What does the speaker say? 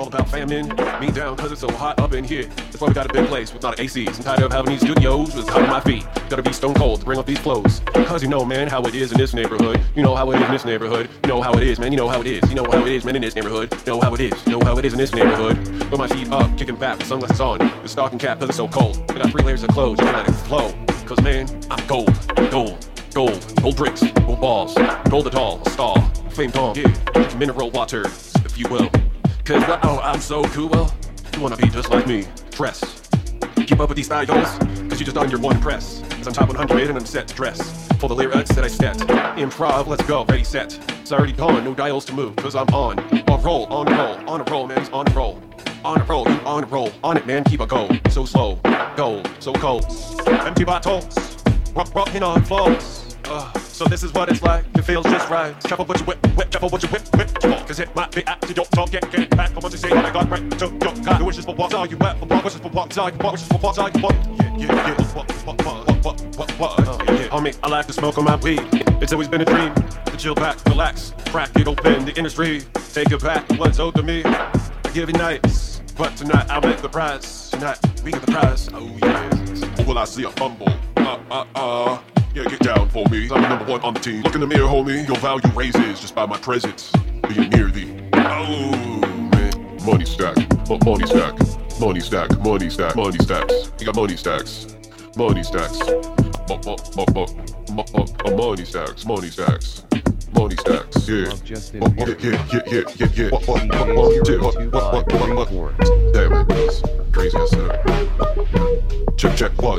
all about famine. Me down cause it's so hot up in here. That's why we got a big place with not ACs. I'm tired of having these studios with hot on my feet. Gotta be stone cold to bring up these flows. Cause you know, man, how it is in this neighborhood. You know how it is in this neighborhood. You know how it is, man. You know how it is. You know how it is, man, in this neighborhood. You know how it is. You know how it is in this neighborhood. With my feet up, kicking back with sunglasses on. The stocking cap cause it's so cold. I got three layers of clothes, let it flow. Cause man, I'm gold, gold, gold, gold bricks, gold balls, gold at all, a star, fame tall, yeah, mineral water, if you will. Cause oh, I'm so cool. You wanna be just like me, dress. Keep up with these styles, cause you just on your one press. Cause I'm top 100 and I'm set to dress. For the lyrics that I set. Improv, let's go, ready, set. It's already gone, no dials to move, cause I'm on. A roll, on roll, on a roll, man, on a roll. On a roll, on a roll, on it, man, keep a go. So slow, gold, so cold. Empty bottles, rock, rocking on floors. Uh, so this is what it's like, it feels just right. Careful what you whip, whip, careful what you whip, whip. Cause it might be after your talk, get, get back. On, to say, oh my god, right to your God. The wishes for what are you at? For what wishes for what are you what wishes for what are you what? Yeah, yeah, yeah. What, what, what, what, what, what, what? Uh, yeah, yeah. Homie, I like to smoke on my weed. It's always been a dream to chill back, relax, crack it open. The industry, take it back. Once owed to me, I give you nights. But tonight I'll make the prize. Tonight we get the prize. Oh yes. Or will I see a fumble? Uh, uh, uh. Yeah, get down for me. I'm number one on the team. Look in the mirror, homie. Your value raises just by my presence. Being near thee. Oh, man. Money stack. Money stack. Money stack. Money stack. Money stacks. You got money stacks. Money stacks. Mo- mo- mo- mo- mo- mo- mo- Money stacks. Money stacks. Money stacks. Yeah. Love Justin Oh, yeah, yeah, yeah, yeah, yeah, yeah. What, what,